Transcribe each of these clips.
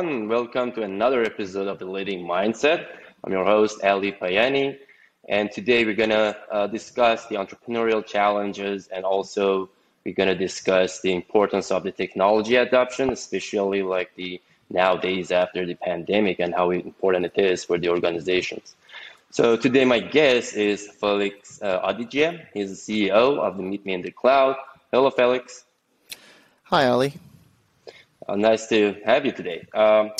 everyone. Welcome to another episode of the Leading Mindset. I'm your host, Ali Payani. And today we're going to uh, discuss the entrepreneurial challenges and also we're going to discuss the importance of the technology adoption, especially like the nowadays after the pandemic and how important it is for the organizations. So today my guest is Felix uh. He's the CEO of the Meet Me in the Cloud. Hello, Felix. Hi, Ali. Uh, nice to have you today. Um,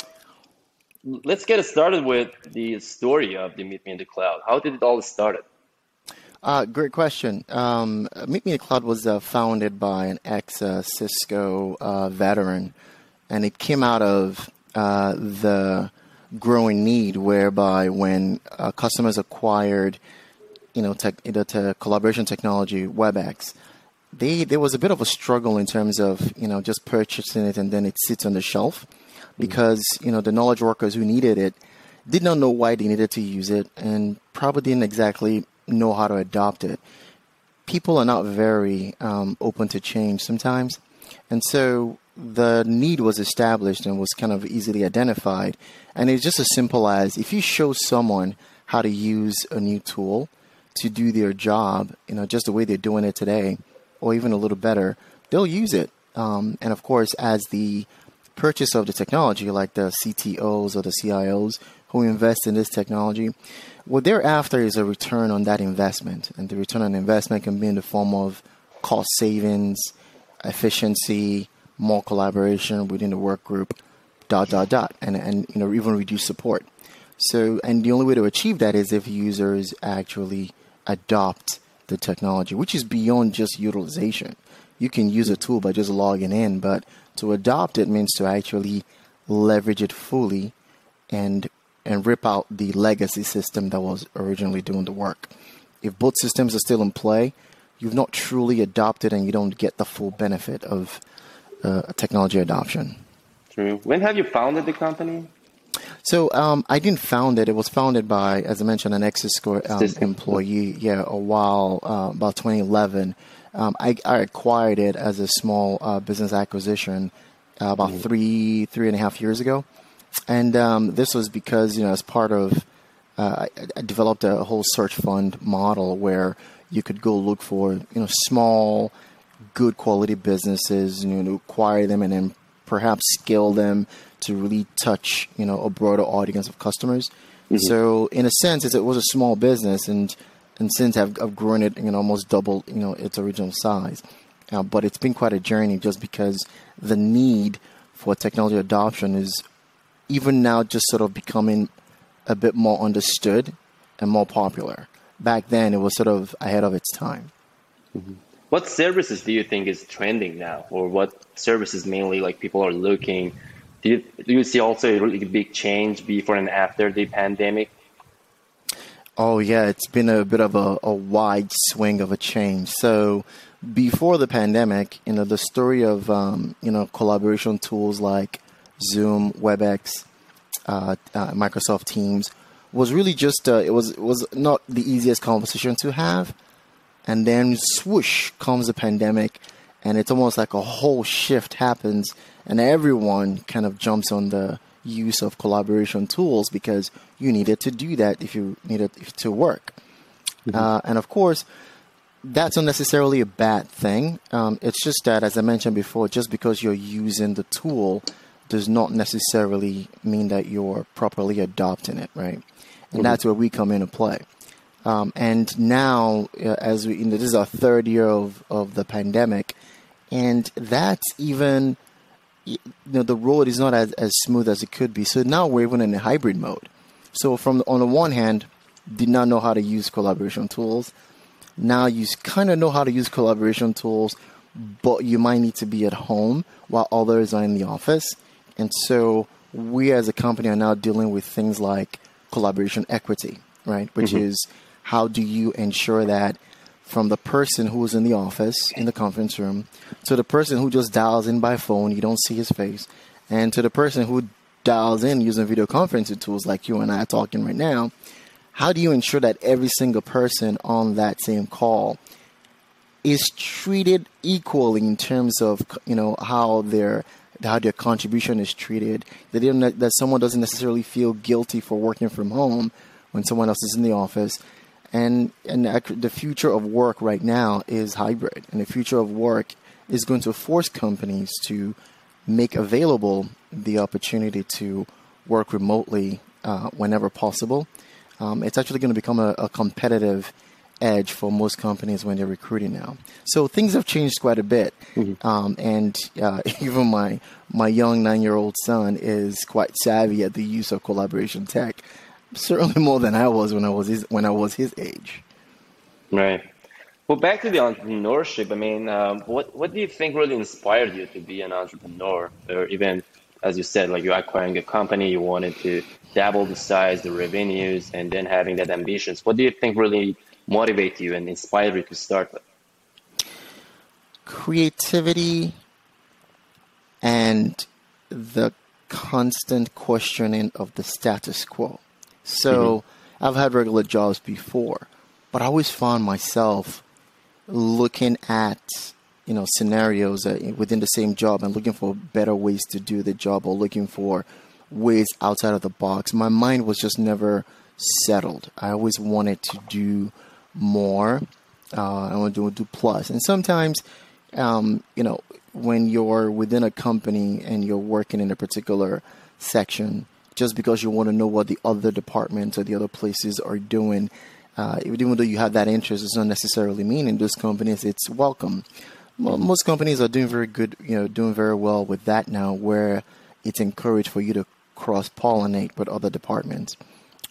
let's get started with the story of the Meet Me in the Cloud. How did it all start? Uh, great question. Um, Meet Me in the Cloud was uh, founded by an ex uh, Cisco uh, veteran, and it came out of uh, the growing need whereby when customers acquired, you know, tech, the collaboration technology WebEx, they there was a bit of a struggle in terms of you know just purchasing it and then it sits on the shelf because you know the knowledge workers who needed it did not know why they needed to use it and probably didn't exactly know how to adopt it. People are not very um, open to change sometimes, and so the need was established and was kind of easily identified. And it's just as simple as if you show someone how to use a new tool to do their job, you know, just the way they're doing it today, or even a little better, they'll use it. Um, and of course, as the purchase of the technology, like the CTOs or the CIOs who invest in this technology, what they're after is a return on that investment. And the return on investment can be in the form of cost savings, efficiency, more collaboration within the work group, dot, dot, dot, and, and you know, even reduce support. So, and the only way to achieve that is if users actually adopt the technology, which is beyond just utilization. You can use a tool by just logging in, but to adopt it means to actually leverage it fully and and rip out the legacy system that was originally doing the work. If both systems are still in play, you've not truly adopted and you don't get the full benefit of uh, technology adoption. True. When have you founded the company? So um, I didn't found it. It was founded by, as I mentioned, an ex-Cisco um, employee. Yeah, a while uh, about 2011. Um, I, I, acquired it as a small uh, business acquisition uh, about mm. three three and a half years ago, and um, this was because you know as part of uh, I developed a whole search fund model where you could go look for you know small, good quality businesses, you know, acquire them and then perhaps scale them to really touch you know a broader audience of customers. Mm-hmm. So in a sense, it was a small business, and and since I've, I've grown it, you know, almost double you know its original size. Uh, but it's been quite a journey, just because the need for technology adoption is even now just sort of becoming a bit more understood and more popular. Back then, it was sort of ahead of its time. Mm-hmm. What services do you think is trending now, or what services mainly like people are looking do you, do you see also a really big change before and after the pandemic? Oh yeah, it's been a bit of a, a wide swing of a change. So before the pandemic, you know, the story of um, you know collaboration tools like Zoom, WebEx, uh, uh, Microsoft Teams was really just uh, it was it was not the easiest conversation to have, and then swoosh comes the pandemic, and it's almost like a whole shift happens and everyone kind of jumps on the use of collaboration tools because you needed to do that if you needed to work. Mm-hmm. Uh, and of course, that's not necessarily a bad thing. Um, it's just that, as I mentioned before, just because you're using the tool does not necessarily mean that you're properly adopting it, right? And mm-hmm. that's where we come into play. Um, and now, uh, as we, you know, this is our third year of, of the pandemic, and that's even you know the road is not as, as smooth as it could be. So now we're even in a hybrid mode. So from on the one hand, did not know how to use collaboration tools. Now you kind of know how to use collaboration tools, but you might need to be at home while others are in the office. And so we as a company are now dealing with things like collaboration equity, right? Which mm-hmm. is how do you ensure that from the person who is in the office in the conference room to the person who just dials in by phone you don't see his face and to the person who dials in using video conferencing tools like you and I are talking right now how do you ensure that every single person on that same call is treated equally in terms of you know how they're how their contribution is treated. That that someone doesn't necessarily feel guilty for working from home when someone else is in the office. And and the future of work right now is hybrid, and the future of work is going to force companies to make available the opportunity to work remotely uh, whenever possible. Um, it's actually going to become a, a competitive edge for most companies when they're recruiting now. So things have changed quite a bit, mm-hmm. um, and uh, even my my young nine year old son is quite savvy at the use of collaboration tech. Certainly more than I was when I was his, when I was his age. Right. Well, back to the entrepreneurship. I mean, um, what what do you think really inspired you to be an entrepreneur, or even as you said, like you're acquiring a company, you wanted to double the size, the revenues, and then having that ambitions. What do you think really motivate you and inspire you to start with? Creativity and the constant questioning of the status quo. So mm-hmm. I've had regular jobs before, but I always found myself looking at you know scenarios within the same job and looking for better ways to do the job or looking for ways outside of the box. My mind was just never settled. I always wanted to do more. Uh, I want to do plus. And sometimes, um, you know, when you're within a company and you're working in a particular section, just because you want to know what the other departments or the other places are doing, uh, even though you have that interest, does not necessarily mean in those companies it's welcome. Well, most companies are doing very good, you know, doing very well with that now, where it's encouraged for you to cross pollinate with other departments.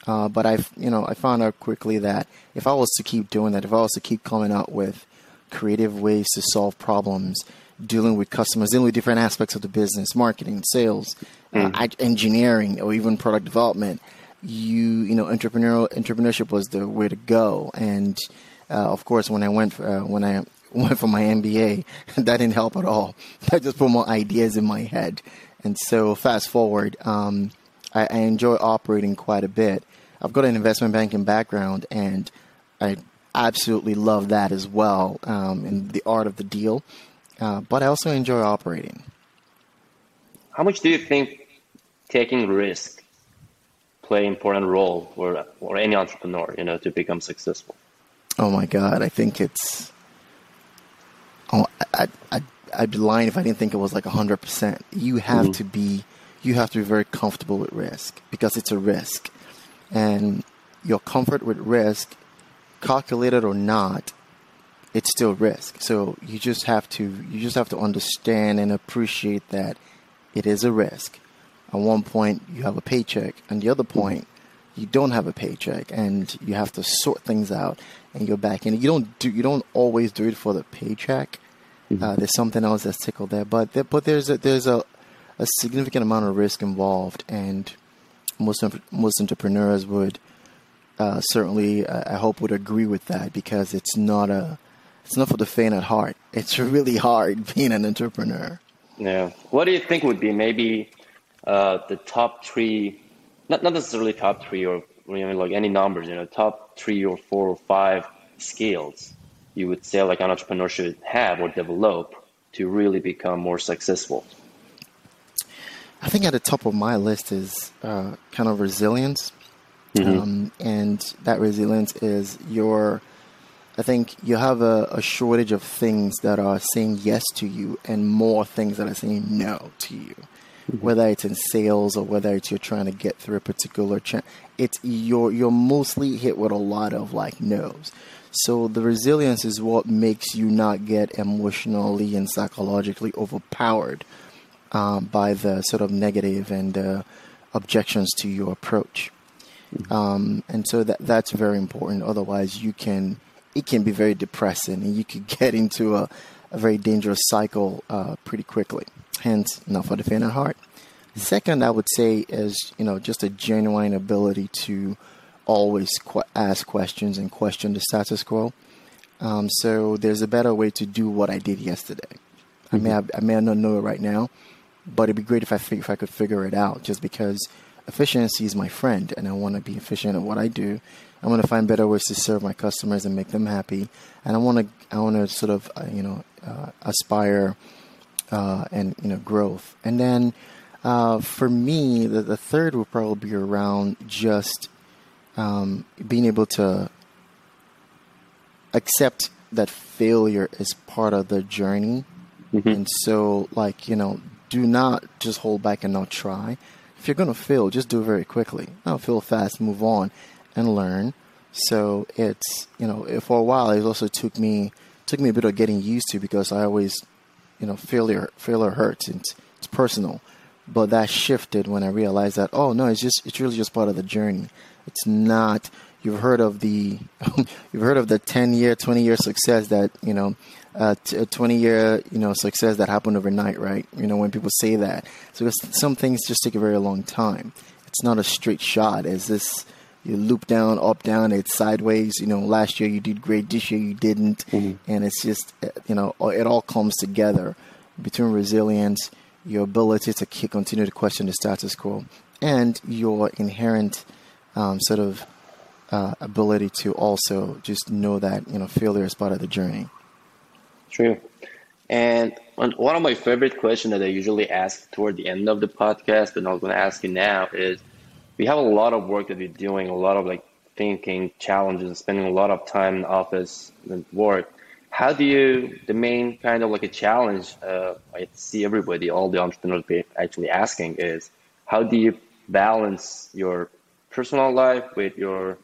Uh, but I've, you know, I found out quickly that if I was to keep doing that, if I was to keep coming out with creative ways to solve problems, dealing with customers, dealing with different aspects of the business, marketing, sales, mm. uh, engineering, or even product development, you, you know, entrepreneurial entrepreneurship was the way to go. And uh, of course, when I went uh, when I went for my MBA, that didn't help at all. That just put more ideas in my head. And so, fast forward, um, I, I enjoy operating quite a bit. I've got an investment banking background, and I absolutely love that as well um, in the art of the deal. Uh, but I also enjoy operating. How much do you think taking risk play an important role for for any entrepreneur, you know, to become successful? Oh my God, I think it's. Oh, I, I, I'd be lying if I didn't think it was like hundred percent. You have mm-hmm. to be, you have to be very comfortable with risk because it's a risk and your comfort with risk, calculated or not, it's still risk. So you just have to you just have to understand and appreciate that it is a risk. At one point you have a paycheck, and the other point you don't have a paycheck, and you have to sort things out, and you're back in. You don't do you don't always do it for the paycheck. Mm-hmm. Uh, there's something else that's tickled there, but there, but there's a, there's a a significant amount of risk involved, and most most entrepreneurs would uh, certainly, uh, I hope, would agree with that because it's not a it's not for the faint at heart. It's really hard being an entrepreneur. Yeah. What do you think would be maybe uh, the top three, not not necessarily top three or you know, like any numbers, you know, top three or four or five skills you would say like an entrepreneur should have or develop to really become more successful? I think at the top of my list is uh, kind of resilience. Mm-hmm. Um, and that resilience is your, I think you have a, a, shortage of things that are saying yes to you and more things that are saying no to you. Mm-hmm. Whether it's in sales or whether it's you're trying to get through a particular channel, it's you're you're mostly hit with a lot of like no's. So the resilience is what makes you not get emotionally and psychologically overpowered uh, by the sort of negative and uh, objections to your approach. Mm-hmm. Um, and so that that's very important. Otherwise, you can it can be very depressing, and you could get into a, a very dangerous cycle uh, pretty quickly. Hence, not for the faint of heart. Second, I would say is you know just a genuine ability to always qu- ask questions and question the status quo. Um, so there's a better way to do what I did yesterday. Mm-hmm. I may mm-hmm. have, I may not know it right now, but it'd be great if I fig- if I could figure it out. Just because efficiency is my friend, and I want to be efficient at what I do. I want to find better ways to serve my customers and make them happy, and I want to I want to sort of uh, you know uh, aspire uh, and you know growth. And then uh, for me, the, the third would probably be around just um, being able to accept that failure is part of the journey. Mm-hmm. And so, like, you know, do not just hold back and not try. If you're going to fail, just do it very quickly. Don't fail fast, move on and learn. So it's, you know, for a while, it also took me, took me a bit of getting used to because I always, you know, failure, failure hurts. It's, it's personal. But that shifted when I realized that, oh, no, it's just, it's really just part of the journey. It's not, you've heard of the you've heard of the 10 year 20 year success that you know uh, t- a 20 year you know success that happened overnight right you know when people say that so some things just take a very long time it's not a straight shot is this you loop down up down it's sideways you know last year you did great this year you didn't mm-hmm. and it's just uh, you know it all comes together between resilience your ability to continue to question the status quo and your inherent um, sort of uh, ability to also just know that you know failure is part of the journey. True. And one of my favorite questions that I usually ask toward the end of the podcast, but I'm going to ask you now, is we have a lot of work that we're doing, a lot of like thinking, challenges, spending a lot of time in office and work. How do you, the main kind of like a challenge uh, I see everybody, all the entrepreneurs actually asking is, how do you balance your personal life with your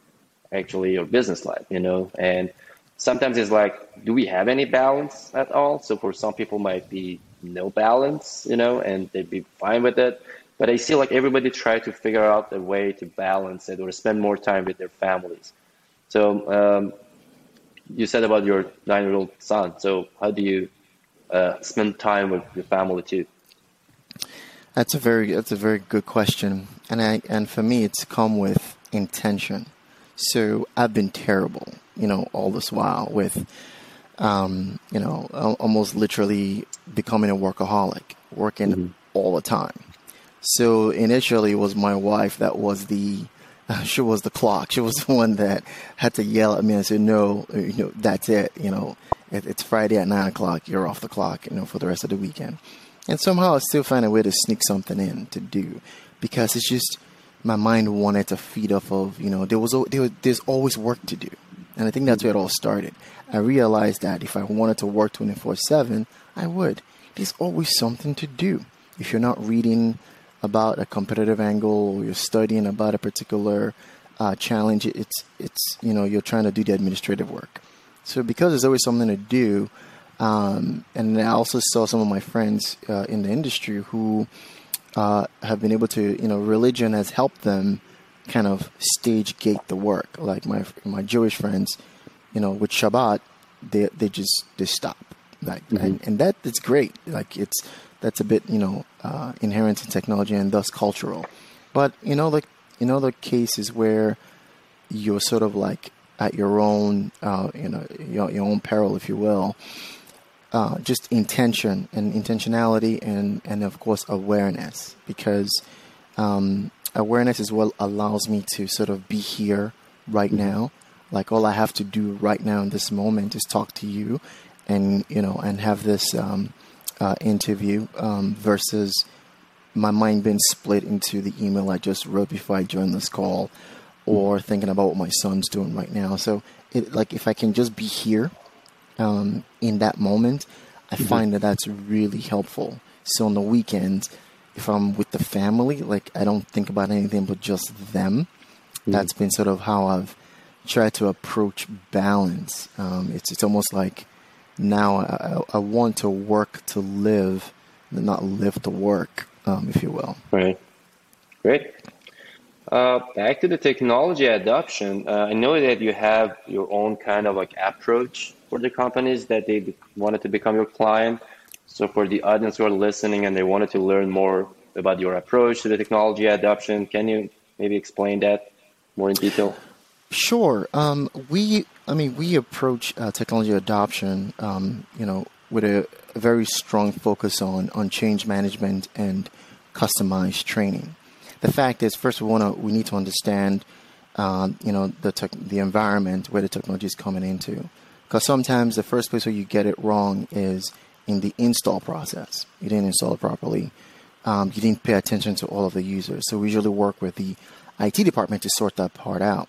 actually your business life, you know, and sometimes it's like, do we have any balance at all? So for some people might be no balance, you know, and they'd be fine with it. But I see like everybody try to figure out a way to balance it or spend more time with their families. So um, you said about your nine-year-old son. So how do you uh, spend time with your family too? That's a very that's a very good question, and I and for me, it's come with intention. So I've been terrible, you know, all this while with, um, you know, almost literally becoming a workaholic, working mm-hmm. all the time. So initially, it was my wife that was the, she was the clock. She was the one that had to yell at me and say, "No, you know, that's it. You know, it, it's Friday at nine o'clock. You're off the clock. You know, for the rest of the weekend." And somehow I still find a way to sneak something in to do because it's just my mind wanted to feed off of, you know, there was, there there's always work to do. And I think that's where it all started. I realized that if I wanted to work 24 7, I would. There's always something to do. If you're not reading about a competitive angle or you're studying about a particular uh, challenge, it's, it's, you know, you're trying to do the administrative work. So because there's always something to do, um, and I also saw some of my friends uh, in the industry who uh, have been able to, you know, religion has helped them kind of stage gate the work. Like my my Jewish friends, you know, with Shabbat, they they just they stop. Like mm-hmm. and, and that is great. Like it's that's a bit you know uh, inherent in technology and thus cultural. But in other know, the cases where you're sort of like at your own, uh, you know, your, your own peril, if you will uh, just intention and intentionality and, and of course awareness because um, awareness is what allows me to sort of be here right mm-hmm. now like all i have to do right now in this moment is talk to you and you know and have this um, uh, interview um, versus my mind being split into the email i just wrote before i joined this call or thinking about what my son's doing right now so it, like if i can just be here um, in that moment, I mm-hmm. find that that's really helpful. So on the weekends, if I'm with the family, like I don't think about anything but just them. Mm-hmm. That's been sort of how I've tried to approach balance. Um, it's it's almost like now I, I, want to work to live, not live to work, um, if you will. Right. Great. Uh, back to the technology adoption. Uh, I know that you have your own kind of like approach for the companies that they wanted to become your client. So for the audience who are listening and they wanted to learn more about your approach to the technology adoption, can you maybe explain that more in detail? Sure. Um, we, I mean, we approach uh, technology adoption, um, you know, with a, a, very strong focus on on change management and customized training. The fact is, first we want to we need to understand, um, you know, the te- the environment where the technology is coming into. Because sometimes the first place where you get it wrong is in the install process. You didn't install it properly. Um, you didn't pay attention to all of the users. So we usually work with the IT department to sort that part out.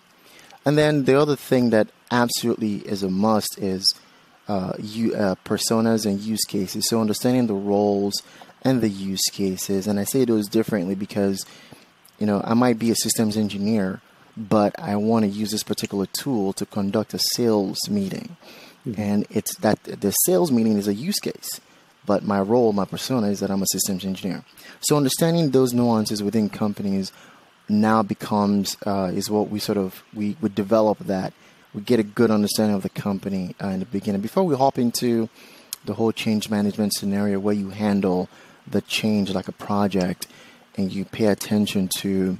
And then the other thing that absolutely is a must is uh, you, uh, personas and use cases. So understanding the roles and the use cases. And I say those differently because, you know, I might be a systems engineer, but I want to use this particular tool to conduct a sales meeting. Mm-hmm. And it's that the sales meeting is a use case, but my role, my persona is that I'm a systems engineer. So understanding those nuances within companies now becomes uh, is what we sort of we would develop that we get a good understanding of the company uh, in the beginning. Before we hop into the whole change management scenario where you handle the change like a project and you pay attention to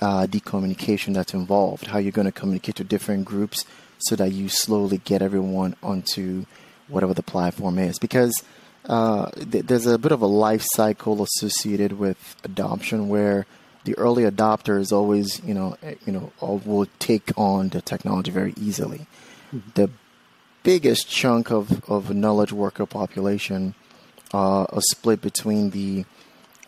uh, the communication that's involved how you're going to communicate to different groups so that you slowly get everyone onto whatever the platform is. Because uh, th- there's a bit of a life cycle associated with adoption where the early adopters always, you know, eh, you know, will take on the technology very easily. Mm-hmm. The biggest chunk of, of knowledge worker population uh, are split between the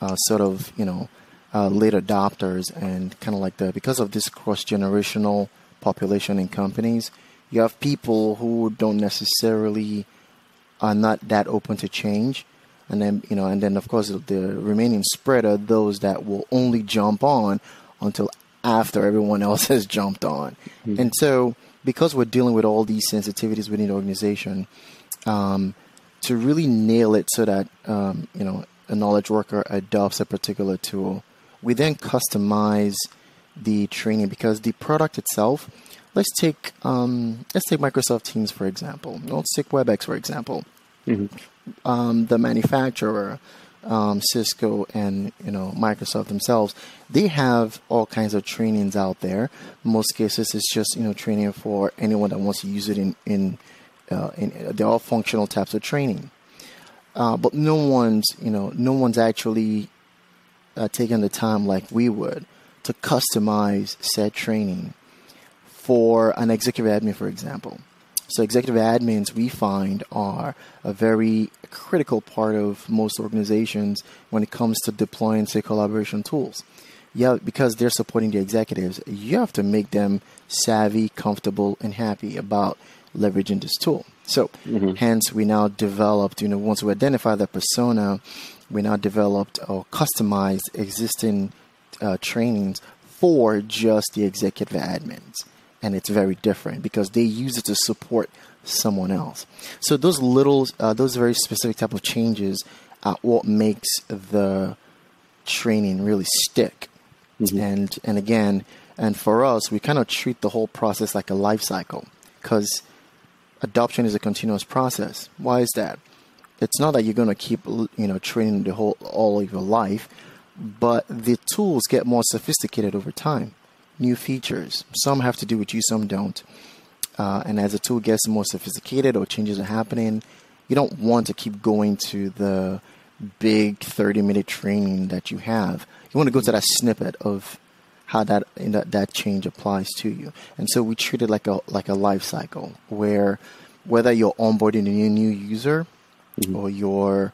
uh, sort of, you know, uh, late adopters and kind of like the because of this cross generational population in companies, you have people who don't necessarily are not that open to change and then you know, and then of course the remaining spread are those that will only jump on until after everyone else has jumped on. Mm-hmm. And so, because we're dealing with all these sensitivities within the organization, um, to really nail it so that um, you know a knowledge worker adopts a particular tool, we then customize the training because the product itself. Let's take um, let's take Microsoft Teams for example. Let's take WebEx for example. Mm-hmm um, the manufacturer, um, Cisco and you know Microsoft themselves, they have all kinds of trainings out there. In most cases, it's just you know training for anyone that wants to use it in in, uh, in they're all functional types of training. Uh, but no one's you know no one's actually uh, taken the time like we would to customize said training for an executive admin, for example. So executive admins we find are a very critical part of most organizations when it comes to deploying say collaboration tools. Yeah, because they're supporting the executives, you have to make them savvy, comfortable, and happy about leveraging this tool. So, mm-hmm. hence, we now developed, you know, once we identify the persona, we now developed or customized existing uh, trainings for just the executive admins and it's very different because they use it to support someone else. So those little, uh, those very specific type of changes are what makes the training really stick. Mm-hmm. And and again, and for us, we kind of treat the whole process like a life cycle because adoption is a continuous process. Why is that? It's not that you're going to keep you know training the whole all of your life, but the tools get more sophisticated over time new features. Some have to do with you, some don't. Uh, and as the tool gets more sophisticated or changes are happening, you don't want to keep going to the big 30 minute training that you have. You want to go to that snippet of how that, that that change applies to you. And so we treat it like a like a life cycle where whether you're onboarding a new, new user mm-hmm. or you're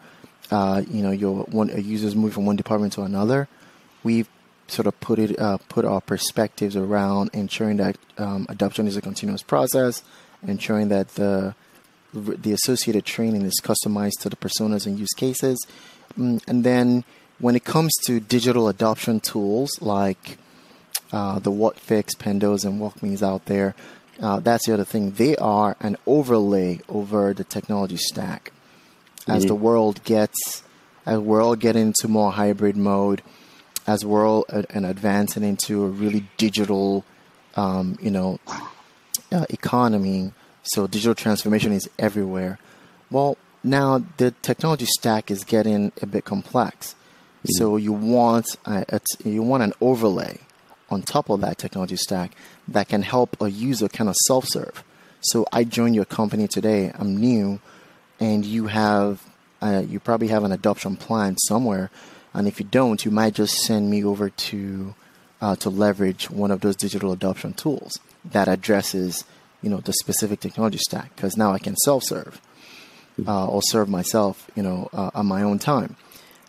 uh, you know your one a user's moving from one department to another, we sort of put it uh, put our perspectives around ensuring that um, adoption is a continuous process, ensuring that the the associated training is customized to the personas and use cases, mm, and then when it comes to digital adoption tools like uh, the Whatfix, Pendos, and WalkMe's out there, uh, that's the other thing. They are an overlay over the technology stack. As mm-hmm. the world gets, as we're all getting into more hybrid mode, as we're all and advancing into a really digital, um, you know, uh, economy. So digital transformation is everywhere. Well, now the technology stack is getting a bit complex. Mm-hmm. So you want a, a, you want an overlay on top of that technology stack that can help a user kind of self-serve. So I join your company today. I'm new, and you have uh, you probably have an adoption plan somewhere and if you don't, you might just send me over to uh, to leverage one of those digital adoption tools that addresses you know the specific technology stack because now I can self-serve. uh, or serve myself, you know, uh, on my own time.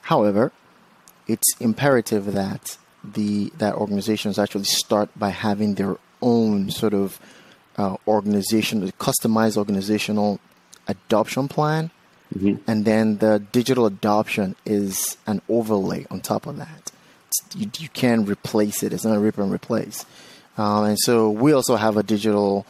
However, it's imperative that the that organizations actually start by having their own sort of uh, organization, customized organizational adoption plan, mm-hmm. and then the digital adoption is an overlay on top of that. You, you can't replace it; it's not a rip and replace. Um, and so we also have a digital,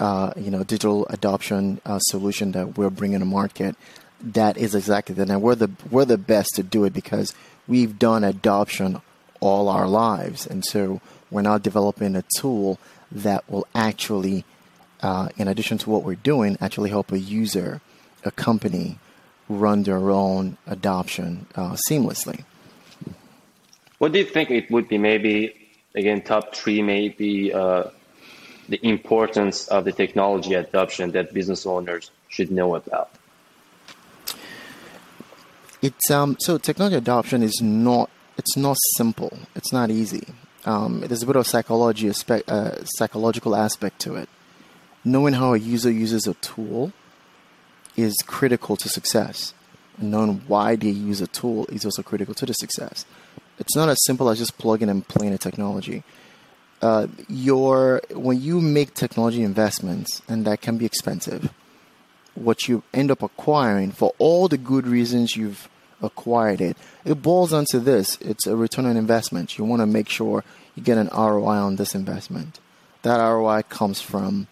uh, you know, digital adoption uh, solution that we're bringing to market. That is exactly that, and we're the we're the best to do it because we've done adoption all our lives, and so we're now developing a tool that will actually, uh, in addition to what we're doing, actually help a user, a company, run their own adoption uh, seamlessly. What do you think it would be? Maybe again, top three, maybe uh, the importance of the technology adoption that business owners should know about. It's um so technology adoption is not it's not simple. It's not easy. Um, there's a bit of psychology aspect, uh, psychological aspect to it. Knowing how a user uses a tool is critical to success. Knowing why they use a tool is also critical to the success. It's not as simple as just plugging and playing a technology. Uh, your when you make technology investments, and that can be expensive, what you end up acquiring for all the good reasons you've acquired it. It boils down to this it's a return on investment. You want to make sure you get an ROI on this investment. That ROI comes from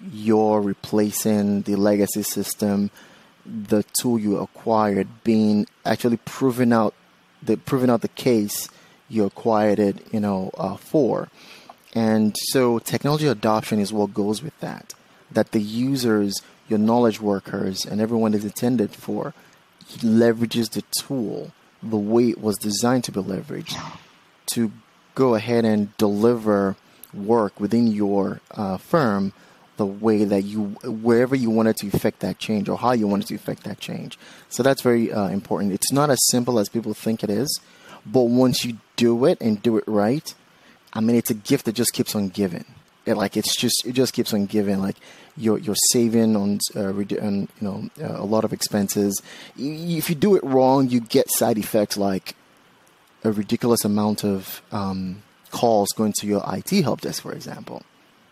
your replacing the legacy system, the tool you acquired being actually proven out the proving out the case you acquired it, you know, uh, for. And so technology adoption is what goes with that. That the users, your knowledge workers, and everyone is intended for leverages the tool the way it was designed to be leveraged to go ahead and deliver work within your uh, firm the way that you wherever you wanted to effect that change or how you wanted to effect that change so that's very uh, important it's not as simple as people think it is but once you do it and do it right i mean it's a gift that just keeps on giving it, like it's just it just keeps on giving like you're you're saving on, uh, on you know uh, a lot of expenses. If you do it wrong, you get side effects like a ridiculous amount of um, calls going to your IT help desk, for example.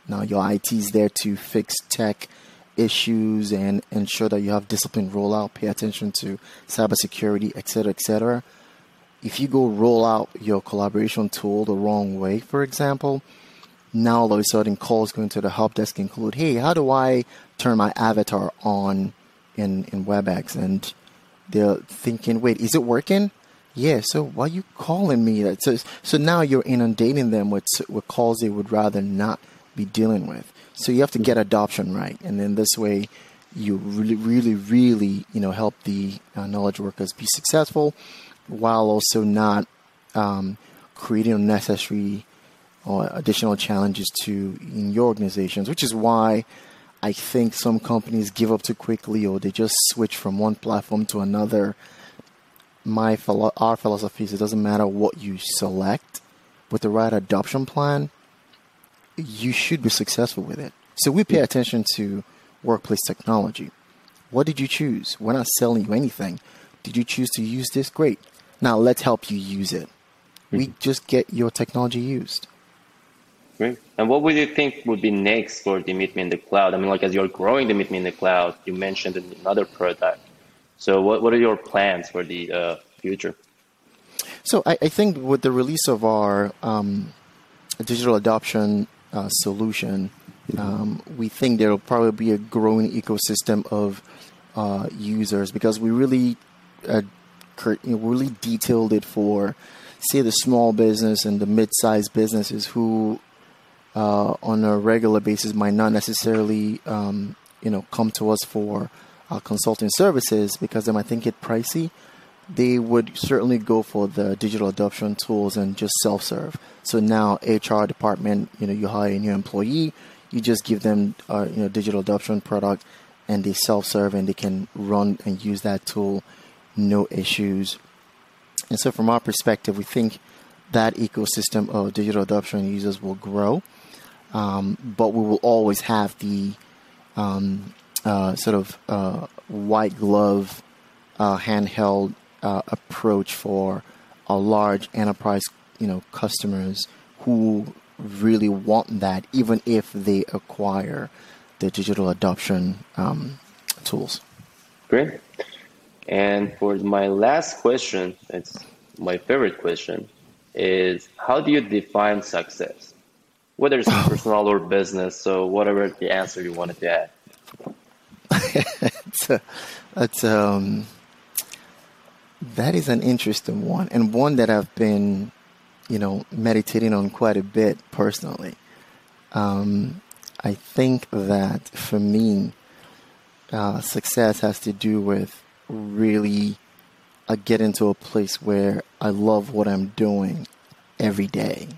Now your IT is there to fix tech issues and ensure that you have disciplined rollout, pay attention to cybersecurity, etc., etc. If you go roll out your collaboration tool the wrong way, for example, now all of a sudden calls going to the help desk include, hey, how do I turn my avatar on in, in WebEx? And they're thinking, wait, is it working? Yeah, so why are you calling me? So, so now you're inundating them with, with calls they would rather not be dealing with. So you have to get adoption right. And then this way, you really, really, really, you know, help the uh, knowledge workers be successful while also not um, creating unnecessary or additional challenges to in your organizations, which is why I think some companies give up too quickly or they just switch from one platform to another. My our philosophy is it doesn't matter what you select, with the right adoption plan, you should be successful with it. So we pay attention to workplace technology. What did you choose? We're not selling you anything. Did you choose to use this? Great. Now let's help you use it. We mm-hmm. just get your technology used. Great. And what would you think would be next for the Meet Me in the Cloud? I mean, like as you're growing the Meet Me in the Cloud, you mentioned another product. So what, what are your plans for the uh, future? So I, I, think with the release of our um, digital adoption uh, solution, um, we think there will probably be a growing ecosystem of uh, users because we really uh, really detailed it for say the small business and the mid-sized businesses who uh, on a regular basis might not necessarily um, you know come to us for uh, consulting services because they might think it pricey. They would certainly go for the digital adoption tools and just self-serve. So now HR department, you know, you hire a new employee, you just give them a uh, you know digital adoption product, and they self-serve and they can run and use that tool, no issues. And so, from our perspective, we think that ecosystem of digital adoption users will grow um, but we will always have the um, uh, sort of uh, white glove uh, handheld uh, approach for a large enterprise, you know, customers who really want that, even if they acquire the digital adoption um, tools. Great. And for my last question, it's my favorite question, is how do you define success? Whether it's personal or business, so whatever the answer you wanted to add. it's a, it's um, that is an interesting one, and one that I've been, you know, meditating on quite a bit personally. Um, I think that for me, uh, success has to do with really uh, getting to a place where I love what I'm doing every day,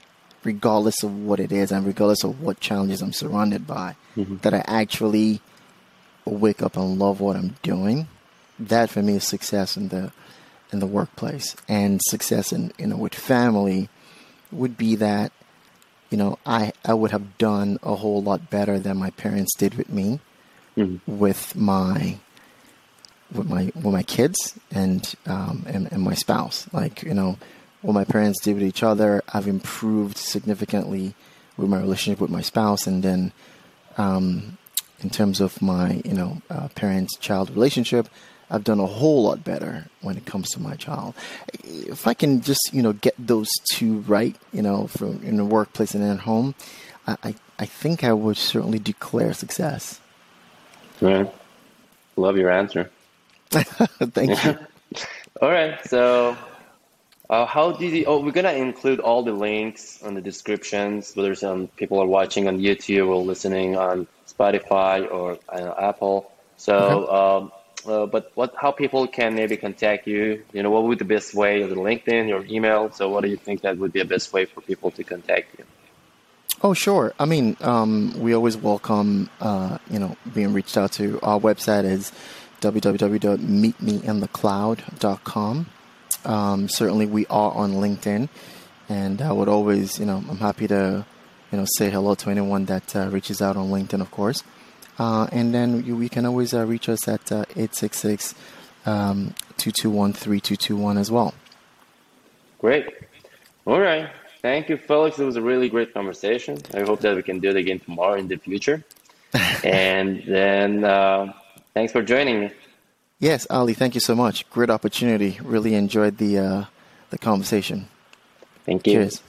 regardless of what it is and regardless of what challenges I'm surrounded by. Mm-hmm. That I actually wake up and love what I'm doing. That for me is success in the in the workplace and success in you know with family would be that you know I I would have done a whole lot better than my parents did with me mm-hmm. with my with my with my kids and, um, and and my spouse like you know what my parents did with each other I've improved significantly with my relationship with my spouse and then um, in terms of my you know uh, parents child relationship I've done a whole lot better when it comes to my child. If I can just, you know, get those two right, you know, from in the workplace and at home, I, I, I think I would certainly declare success. Right. Love your answer. Thank you. all right. So, uh, how did you? Oh, we're gonna include all the links on the descriptions. Whether some people are watching on YouTube or listening on Spotify or uh, Apple. So, um, uh, but what how people can maybe contact you? You know, what would be the best way? Is it LinkedIn, your email? So, what do you think that would be the best way for people to contact you? Oh, sure. I mean, um, we always welcome, uh, you know, being reached out to. Our website is www.meetmeinthecloud.com. Um, certainly, we are on LinkedIn, and I would always, you know, I'm happy to, you know, say hello to anyone that uh, reaches out on LinkedIn, of course. Uh, and then you, we can always uh, reach us at uh, 866 um, 221 3221 as well. Great. All right. Thank you, Felix. It was a really great conversation. I hope that we can do it again tomorrow in the future. and then uh, thanks for joining me. Yes, Ali, thank you so much. Great opportunity. Really enjoyed the uh, the conversation. Thank you. Cheers.